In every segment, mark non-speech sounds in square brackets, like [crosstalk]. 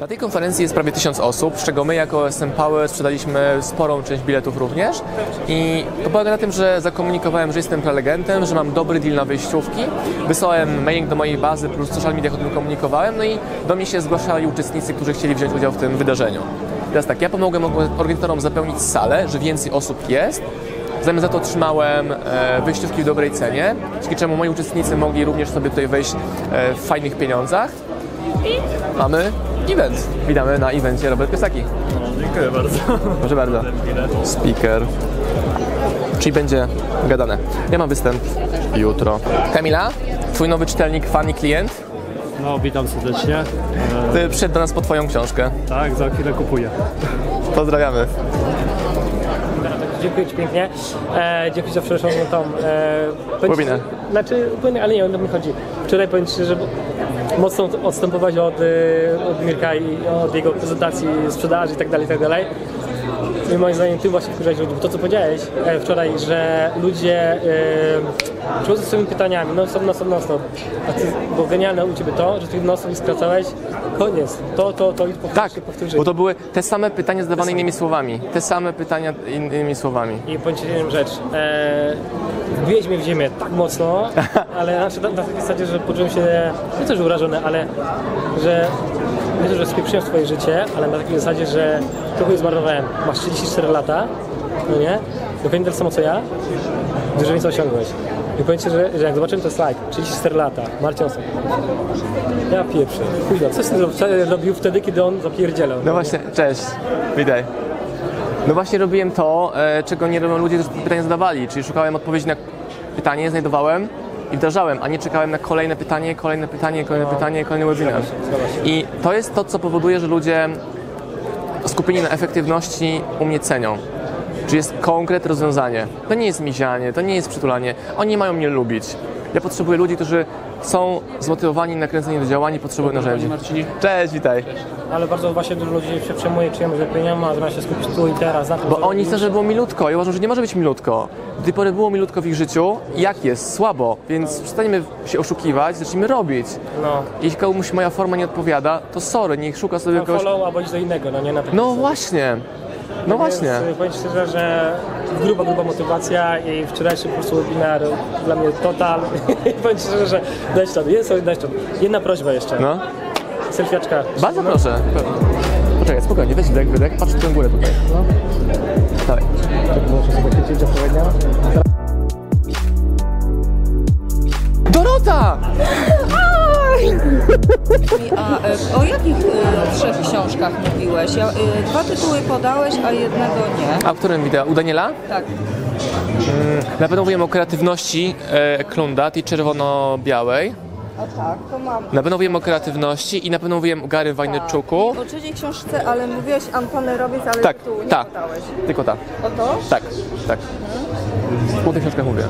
Na tej konferencji jest prawie tysiąc osób, z czego my jako SM Power sprzedaliśmy sporą część biletów również. I to polega na tym, że zakomunikowałem, że jestem prelegentem, że mam dobry deal na wyjściówki. Wysłałem mailing do mojej bazy, plus social mediach o tym komunikowałem, no i do mnie się zgłaszali uczestnicy, którzy chcieli wziąć udział w tym wydarzeniu. Teraz tak, ja pomogłem organizatorom zapełnić salę, że więcej osób jest. W zamian za to otrzymałem e, wyjściówki w dobrej cenie, dzięki czemu moi uczestnicy mogli również sobie tutaj wejść e, w fajnych pieniądzach. I mamy event. Witamy na evencie Robert Piesaki. Dziękuję bardzo. Proszę bardzo. Speaker. Czyli będzie gadane. Ja mam występ jutro. Kamila, twój nowy czytelnik, fan i klient, No, witam serdecznie. Ty przyszedł do nas po twoją książkę. tak, za chwilę kupuję. Pozdrawiamy. Dziękuję Ci pięknie. E, dziękuję za przyszłą tą... E, powiem. Znaczy, ale nie, o to mi chodzi. Wczoraj powiem Ci, że mocno odstępować od, e, od Mirka i od jego prezentacji sprzedaży i tak dalej, i moim zdaniem Ty właśnie wkurzałeś ludzi, bo to co powiedziałeś e, wczoraj, że ludzie e, przychodzą z swoimi pytaniami, no stop, no stop, no stop. A ty, bo genialne u Ciebie to, że Ty no stop skracałeś, koniec, to, to, to i powtórzyć, Tak, powtórzyć. bo to były te same pytania zadawane innymi słowami. Te same pytania innymi słowami. I powiem Ci jedną rzecz. E, wbiłeś mnie w ziemię tak mocno, [laughs] ale znaczy na, na takiej zasadzie, że poczułem się nie to, że urażony, ale że to, że spieprzyłem swoje życie, ale na takiej zasadzie, że trochę je zmarnowałem. Masz 34 lata, no nie? Dokładnie tyle samo co ja, dużo więcej osiągłeś. I powiem Ci, że, że jak zobaczyłem ten slajd, 34 lata, Marcin. Ja pieprzę. Chuj, coś ty rob- robił wtedy, kiedy on zapierdzielał. No właśnie, cześć, witaj. No właśnie robiłem to, e, czego nie robią ludzie, którzy pytania zadawali, czyli szukałem odpowiedzi na pytanie, znajdowałem i wdrażałem, a nie czekałem na kolejne pytanie, kolejne pytanie, kolejne pytanie, kolejny webinar. I to jest to, co powoduje, że ludzie skupieni na efektywności u mnie cenią. Czy jest konkret, rozwiązanie. To nie jest mizianie, to nie jest przytulanie. Oni mają mnie lubić. Ja potrzebuję ludzi, którzy są zmotywowani, nakręceni do działania i potrzebują narzędzi. Cześć, witaj. Ale bardzo właśnie dużo ludzi się przejmuje czyimiś lepieniami, a zamiast się skupić tu i teraz na tym, Bo żeby- oni chcą, żeby było milutko i uważam, że nie może być milutko. Do tej pory było milutko w ich życiu. Jak jest? Słabo. Więc przestaniemy się oszukiwać, zacznijmy robić. No, Jeśli komuś moja forma nie odpowiada, to sorry, niech szuka sobie no kogoś... follow albo idź do innego, no nie na takiej No właśnie. No właśnie. Więc, y, powiem szczerze, że gruba, gruba motywacja i wczorajszy po prostu webinar dla mnie total. I [laughs] powiem szczerze, że dać to, jest dać to. Jedna prośba jeszcze. No. Selfiaczka. Bardzo proszę. Poczekaj, spokojnie, weź wdech, wydech, patrz w tę górę tutaj. No. Dawaj. Muszę sobie kręcić odpowiednio. Dorota! A e, o jakich e, trzech książkach mówiłeś? Ja, e, dwa tytuły podałeś, a jednego nie. A w którym wideo? U Daniela? Tak. Na pewno mówiłem o kreatywności e, Klunda, tej czerwono-białej. A tak, to mam. Na pewno mówiłem o kreatywności i na pewno mówiłem o Gary Vaynerchuku. O trzeciej książce, ale mówiłeś Antony Robbins, ale Tak, tytułu nie tak. podałeś. Tylko ta. O to? Tak, tak. O tych książkach mówię.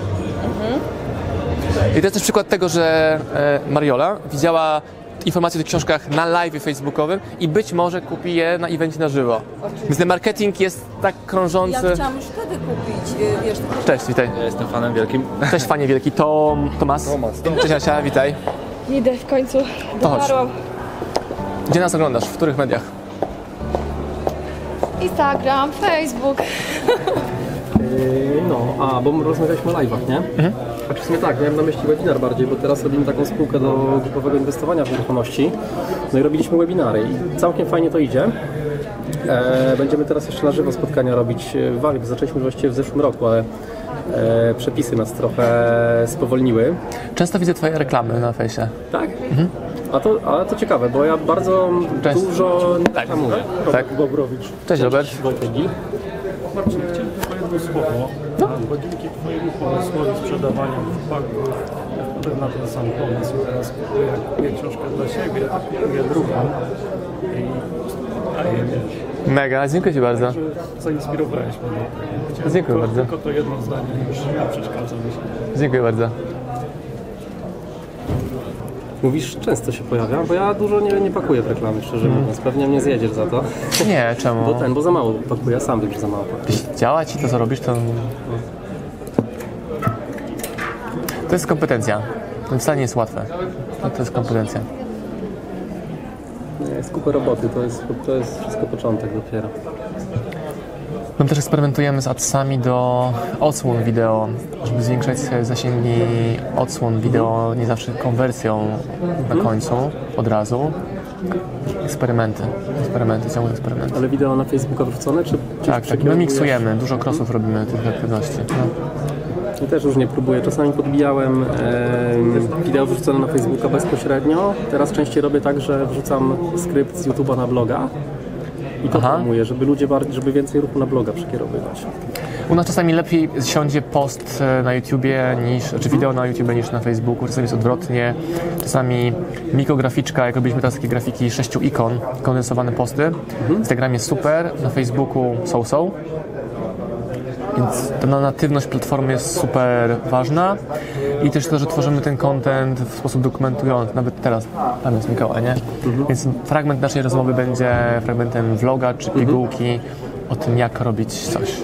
I to jest też przykład tego, że e, Mariola widziała informacje o tych książkach na live facebookowym i być może kupi je na evencie na żywo. Więc ten marketing jest tak Ja krążący. chciałam już wtedy kupić, e, wiesz, tylko Cześć, witaj. Ja jestem fanem wielkim. Cześć panie wielki, Tom, Tomas. Cześć Asia, witaj. Idę w końcu. Dotarłam. Gdzie nas oglądasz? W których mediach? Instagram, Facebook. [laughs] Yy, No, a, bo my rozmawialiśmy o live'ach, nie? Mhm. Znaczy w sumie tak, miałem na myśli webinar bardziej, bo teraz robimy taką spółkę do grupowego inwestowania w nieruchomości. No i robiliśmy webinary i całkiem fajnie to idzie. E, będziemy teraz jeszcze na żywo spotkania robić e, w Walii, bo zaczęliśmy właściwie w zeszłym roku, ale e, przepisy nas trochę spowolniły. Często widzę twoje reklamy na fejsie. Tak? A to, ale to ciekawe, bo ja bardzo Cześć. dużo Tak. tak. mówię. Tak. Bobrowicz. Cześć Robert. Wojtek Gil. Marcin, jedno słowo. No. Bo dzięki Twojemu pomysłowi sprzedawania chłopaków wpadłem na ten sam pomysł. Teraz kupuję, książkę dla siebie, a kupuję drugą. I daję, wiesz, Mega, dziękuję Ci bardzo. zainspirowałeś mnie. Chciałem Dziękuję tylko, bardzo. Tylko to jedno zdanie już nie przeszkadza mi się. Dziękuję bardzo. Mówisz, często się pojawia, bo ja dużo nie, nie pakuję w reklamy, szczerze mówiąc. Pewnie mnie zjedziesz za to. Nie, czemu? Bo ten, bo za mało pakuję, sam wiem, że za mało pakuję. Działa ci to, co robisz, to... To jest kompetencja. To wcale nie jest łatwe. To- To jest kompetencja. Nie, Jest kupę roboty, to jest, to jest wszystko początek dopiero. My też eksperymentujemy z adsami do odsłon wideo, żeby zwiększać zasięgi odsłon wideo, nie zawsze konwersją na końcu, od razu. Eksperymenty, eksperymenty, ciągłe eksperymenty. Ale wideo na Facebooka wrzucone, czy, Tak, tak, my miksujemy, dużo crossów robimy tych aktywności. No. Ja też różnie próbuję. Czasami podbijałem em, wideo wrzucone na Facebooka bezpośrednio. Teraz częściej robię tak, że wrzucam skrypt z YouTube'a na bloga. I to Aha. promuję, żeby ludzie bardziej, żeby więcej ruchu na bloga przekierowywać. U nas czasami lepiej siądzie post e, na YouTubie niż, czy wideo na YouTubie niż na Facebooku, czasami jest odwrotnie. Czasami mikrograficzka, jak robiliśmy teraz takie grafiki sześciu ikon, kondensowane posty. W Instagramie super, na Facebooku so-so. Więc ta natywność platformy jest super ważna i też to, że tworzymy ten content w sposób dokumentujący, nawet teraz, tam jest Mikołaj, nie? Więc fragment naszej rozmowy będzie fragmentem vloga czy pigułki o tym, jak robić coś.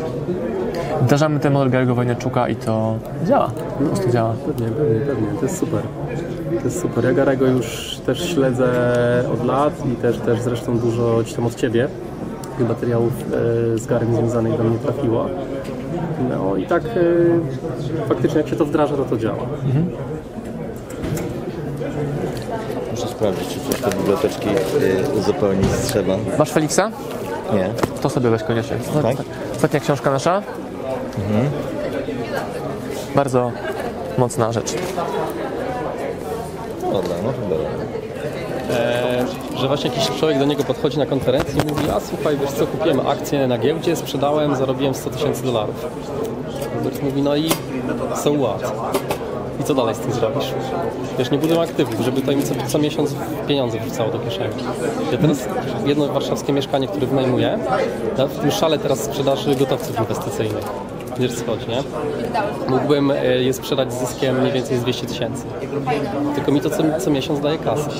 Wdrażamy ten model Gary'ego Wojnaczuka i to działa, po prostu działa. Pewnie, pewnie, pewnie. To jest super. To jest super. Ja Garego już też śledzę od lat i też, też zresztą dużo gdzieś tam od Ciebie materiałów e, z Garem związanych do mnie trafiło. No i tak e, faktycznie jak się to wdraża, to to działa. Muszę sprawdzić, czy coś do biblioteczki y, uzupełnić trzeba. Masz Feliksa? Nie. To sobie weź koniecznie. Tak? Ostatnia książka nasza? Bardzo mocna rzecz. Dobra, no to dobra. Że właśnie jakiś człowiek do niego podchodzi na konferencji i mówi, a słuchaj, wiesz co, kupiłem akcję na giełdzie, sprzedałem, zarobiłem 100 tysięcy dolarów. Robert mówi, no i so what? I co dalej z tym zrobisz? Wiesz, nie budują aktywów, żeby to im co, co miesiąc pieniądze wrzucało do kieszeni. Ja teraz jedno warszawskie mieszkanie, które wynajmuję, ja w tym szale teraz sprzedaży gotowców inwestycyjnych. Wiesz co chodzi, nie? Mógłbym e, je sprzedać z zyskiem mniej więcej z 200 tysięcy. Tylko mi to co, co miesiąc daje kasę.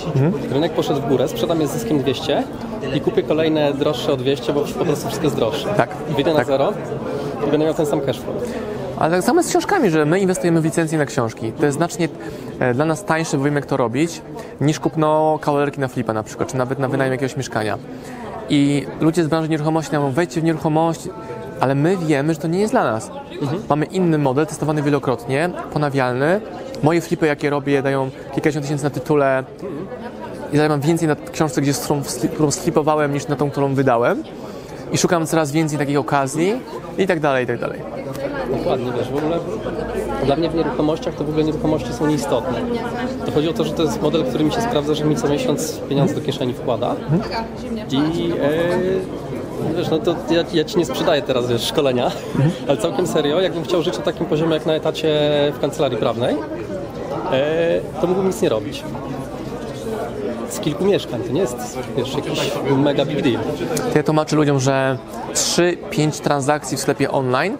Rynek poszedł w górę, sprzedam je z zyskiem 200 i kupię kolejne droższe o 200, bo po prostu wszystko jest droższe. Tak. I wyjdę na Tak. zero i będę miał ten sam cash flow. Ale tak samo z książkami, że my inwestujemy w licencje na książki. To jest znacznie e, dla nas tańsze, bo wiemy jak to robić, niż kupno kawalerki na flipa na przykład, czy nawet na wynajem jakiegoś mieszkania. I ludzie z branży nieruchomości mówią, wejdźcie w nieruchomość, ale my wiemy, że to nie jest dla nas. Mamy inny model, testowany wielokrotnie, ponawialny. Moje flipy, jakie robię, dają kilkadziesiąt tysięcy na tytule i zarabiam więcej na książce, gdzie, którą, którą slipowałem, niż na tą, którą wydałem. I szukam coraz więcej takich okazji i tak dalej, i tak dalej. Dokładnie, wiesz, w ogóle dla mnie w nieruchomościach to w ogóle nieruchomości są nieistotne. To chodzi o to, że to jest model, który mi się sprawdza, że mi co miesiąc pieniądze do kieszeni wkłada. I e, wiesz, no to ja, ja ci nie sprzedaję teraz wiesz, szkolenia, ale całkiem serio, jakbym chciał żyć na takim poziomie jak na etacie w kancelarii prawnej, e, to mógłbym nic nie robić. Z kilku mieszkań, to nie jest wiesz, jakiś mega big deal. To ja tłumaczę ludziom, że 3-5 transakcji w sklepie online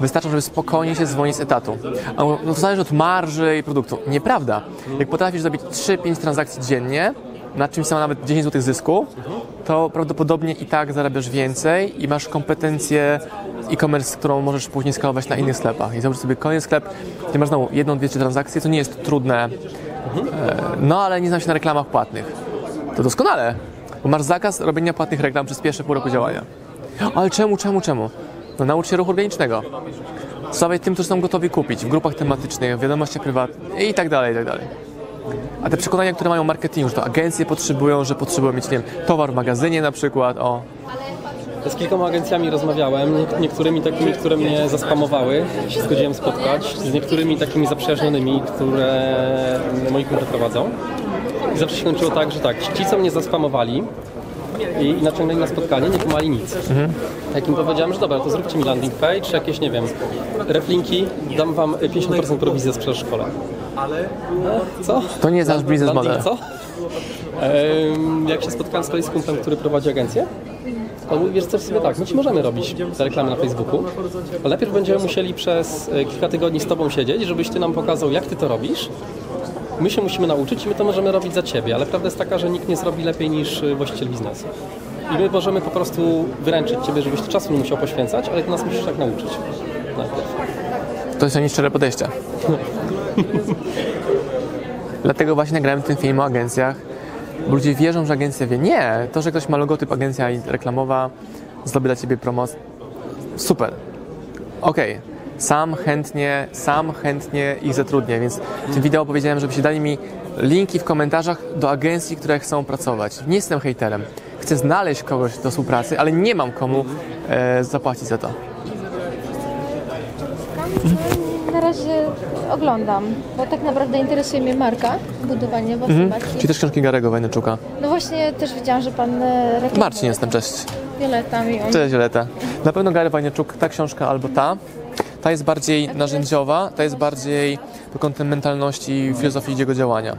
wystarczą, żeby spokojnie się zwolnić z etatu. A no to zależy od marży i produktu. Nieprawda. Jak potrafisz zrobić 3-5 transakcji dziennie, na czymś sam nawet 10 zł zysku, to prawdopodobnie i tak zarabiasz więcej i masz kompetencję e-commerce, którą możesz później skalować na innych sklepach. I załóż sobie kolejny sklep, gdzie masz znowu jedną, dwie, trzy transakcje, to nie jest trudne, e, no ale nie znam się na reklamach płatnych. To doskonale, bo masz zakaz robienia płatnych reklam przez pierwsze pół roku działania. Ale czemu, czemu, czemu? No naucz się ruchu organicznego. Stawiaj tym, którzy są gotowi kupić w grupach tematycznych, w wiadomościach prywatnych i tak dalej, i tak dalej. A te przekonania, które mają marketing, że to agencje potrzebują, że potrzebują mieć, nie wiem, towar w magazynie na przykład, o. Z kilkoma agencjami rozmawiałem, nie- niektórymi takimi, które mnie zaspamowały, się zgodziłem spotkać, z niektórymi takimi zaprzyjaźnionymi, które moi kumple prowadzą. I zawsze się kończyło tak, że tak, ci co mnie zaspamowali i, i naciągnęli na spotkanie, nie kumali nic. Jak im powiedziałem, że dobra, to zróbcie mi landing page, jakieś, nie wiem, reflinki, dam wam 50% prowizji za sprzedaż szkoleń. E, Co? To nie jest nasz biznes model. co? Em, jak się spotkałem z kolei z kumplem, który prowadzi agencję, on mówi, wiesz co, w sobie tak, my ci możemy robić te reklamy na Facebooku, ale najpierw będziemy musieli przez e, kilka tygodni z tobą siedzieć, żebyś ty nam pokazał, jak ty to robisz My się musimy nauczyć i my to możemy robić za Ciebie, ale prawda jest taka, że nikt nie zrobi lepiej niż y, właściciel biznesu. I my możemy po prostu wyręczyć Ciebie, żebyś Ty czasu nie musiał poświęcać, ale Ty nas musisz tak nauczyć. Najpierw. To jest nieszczere podejście. [laughs] Dlatego właśnie nagrałem ten film o agencjach, bo ludzie wierzą, że agencja wie. Nie, to, że ktoś ma logotyp agencja reklamowa, zrobi dla ciebie promoc, super. Okej, sam chętnie, sam chętnie ich zatrudnię, więc w tym wideo powiedziałem, żebyście dali mi linki w komentarzach do agencji, które chcą pracować. Nie jestem hejterem. Chcę znaleźć kogoś do współpracy, ale nie mam komu e, zapłacić za to. Na razie oglądam, bo tak naprawdę interesuje mnie marka, budowanie własnej Mhm. marki. Czy też książki Garego Wajneczuka? No właśnie też widziałam, że pan e, Marcin jestem, cześć. Violeta mi on. Cześć Violeta. Na pewno Gary Wajniczuk, ta książka albo ta. Ta jest bardziej narzędziowa, ta jest bardziej pod kątem mentalności i filozofii jego działania.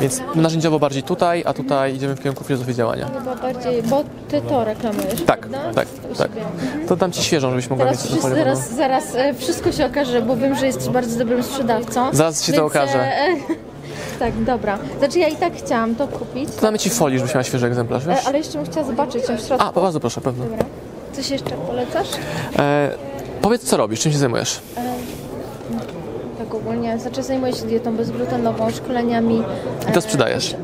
Więc narzędziowo bardziej tutaj, a tutaj idziemy w kierunku filozofii działania. Chyba bardziej, bo ty to reklamujesz, Tak, prawda? tak, U tak. siebie. To dam Ci świeżą, żebyś mogła Teraz, mieć wszyscy, portfolio. zaraz, zaraz e, wszystko się okaże, bo wiem, że jesteś bardzo dobrym sprzedawcą. Zaraz się to Więc, okaże. e, [laughs] e, tak, dobra. Znaczy ja i tak chciałam to kupić, To damy Ci folię, żebyś miała świeży egzemplarz, e, wiesz? ale jeszcze bym chciała zobaczyć ją w środku. A, bardzo proszę, pewno. Dobra. Coś jeszcze polecasz? E, powiedz, co robisz, czym się zajmujesz? Tak ogólnie, znaczy zajmuję się dietą bezglutenową, szkoleniami. I to sprzedajesz.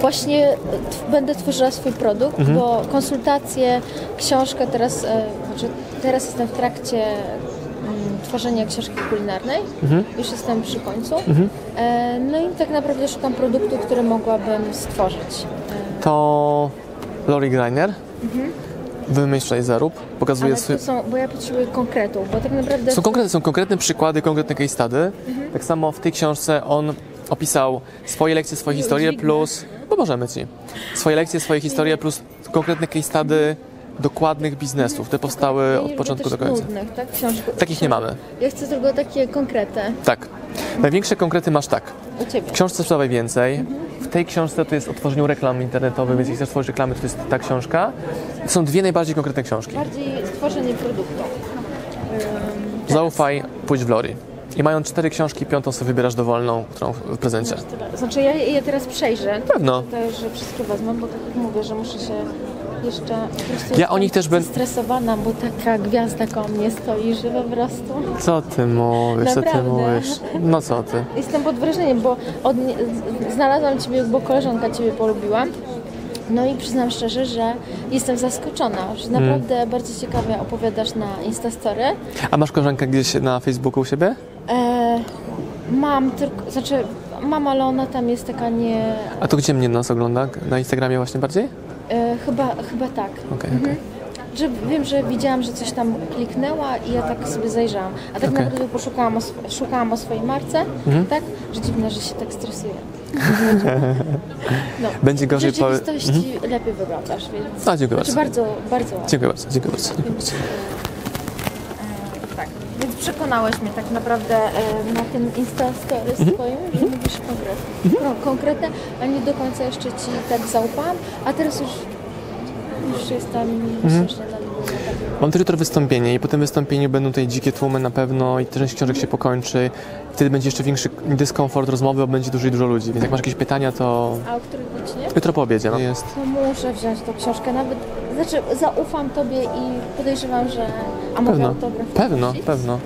Właśnie e, t- będę tworzyła swój produkt, Mhm. bo konsultacje, książkę teraz, e, znaczy teraz jestem w trakcie mm, tworzenia książki kulinarnej. Mhm. Już jestem przy końcu. E, no i tak naprawdę szukam produktu, który mogłabym stworzyć. To Lori Greiner. Wymyśl tutaj zarób. Pokazuje Ale swój... to są, bo ja potrzebuję konkretów, bo tak naprawdę Są konkretne, są konkretne przykłady, konkretne case study. Tak samo w tej książce on opisał swoje lekcje, swoje historie plus... Pomożemy Ci. Swoje lekcje, swoje historie plus konkretne case study dokładnych biznesów. Te powstały od początku do też końca. Nudnych, tak? Książki. Takich nie mamy. Ja chcę tylko takie konkrety Tak. Największe konkrety masz tak. u Ciebie. W książce sprzedawaj więcej. W tej książce to jest o tworzeniu reklam internetowych, więc jeśli chcesz tworzyć reklamy, to jest ta książka. To są dwie najbardziej konkretne książki. Bardziej stworzenie produktu. Zaufaj, pójdź w Lori. I mają cztery książki, piątą sobie wybierasz dowolną, którą w prezencie. Znaczy ja je teraz przejrzę. Pewno. To, że wszystkie wezmę, bo tak jak mówię, że muszę się jeszcze... Ja o jestem nich też będę- Stresowana, bo taka gwiazda koło mnie stoi, że po prostu... Co ty mówisz, co ty Naprawdę. mówisz? No co ty? Jestem pod wrażeniem, bo od, nie- z- znalazłam Ciebie, bo koleżanka Ciebie polubiła. No i przyznam szczerze, że jestem zaskoczona, że naprawdę bardzo ciekawie opowiadasz na Instastory. A masz koleżankę gdzieś na Facebooku u siebie? E, mam tylko, znaczy mam, ale ona tam jest taka nie... A to gdzie mnie nas ogląda? Na Instagramie właśnie bardziej? E, chyba, chyba tak. Okej, Mhm. okej. Że wiem, że widziałam, że coś tam kliknęła i ja tak sobie zajrzałam. A tak Okej. naprawdę poszukałam o, szukałam o swojej marce, Mhm. tak? Że dziwne, że się tak stresuję. [laughs] No. Będzie W gorzej po... rzeczywistości lepiej wyglądasz, więc... A, dziękuję Znaczy bardzo. bardzo, bardzo ładnie. Dziękuję bardzo, dziękuję bardzo. Dziękuję bardzo. Przekonałeś mnie tak naprawdę e, na tym Instastory Mhm. swoim, że mówisz konkretne. No, konkretne, a nie do końca jeszcze Ci tak zaufałam, a teraz już, już jestem Mhm. na. Mam też jutro wystąpienie i po tym wystąpieniu będą tutaj dzikie tłumy na pewno i część książek się pokończy. Wtedy będzie jeszcze większy dyskomfort rozmowy, bo będzie dużo i dużo ludzi. Więc jak masz jakieś pytania, to A o której godzinie? jutro po obiedzie. No. Jest. To muszę wziąć tą książkę, nawet, znaczy zaufam Tobie i podejrzewam, że... A mogę Pewno, autograf pewno, pewno.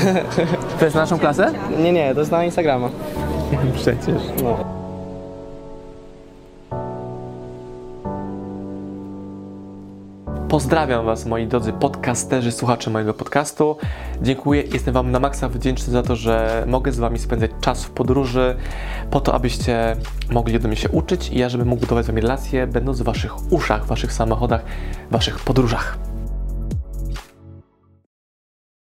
[laughs] To jest na naszą klasę? Nie, nie, to jest na Instagrama. [laughs] Przecież. No. Pozdrawiam Was, moi drodzy podcasterzy, słuchacze mojego podcastu. Dziękuję, jestem Wam na maksa wdzięczny za to, że mogę z Wami spędzać czas w podróży, po to, abyście mogli ode mnie się uczyć i ja, żebym mógł budować z Wami relacje, będąc w Waszych uszach, w Waszych samochodach, w Waszych podróżach.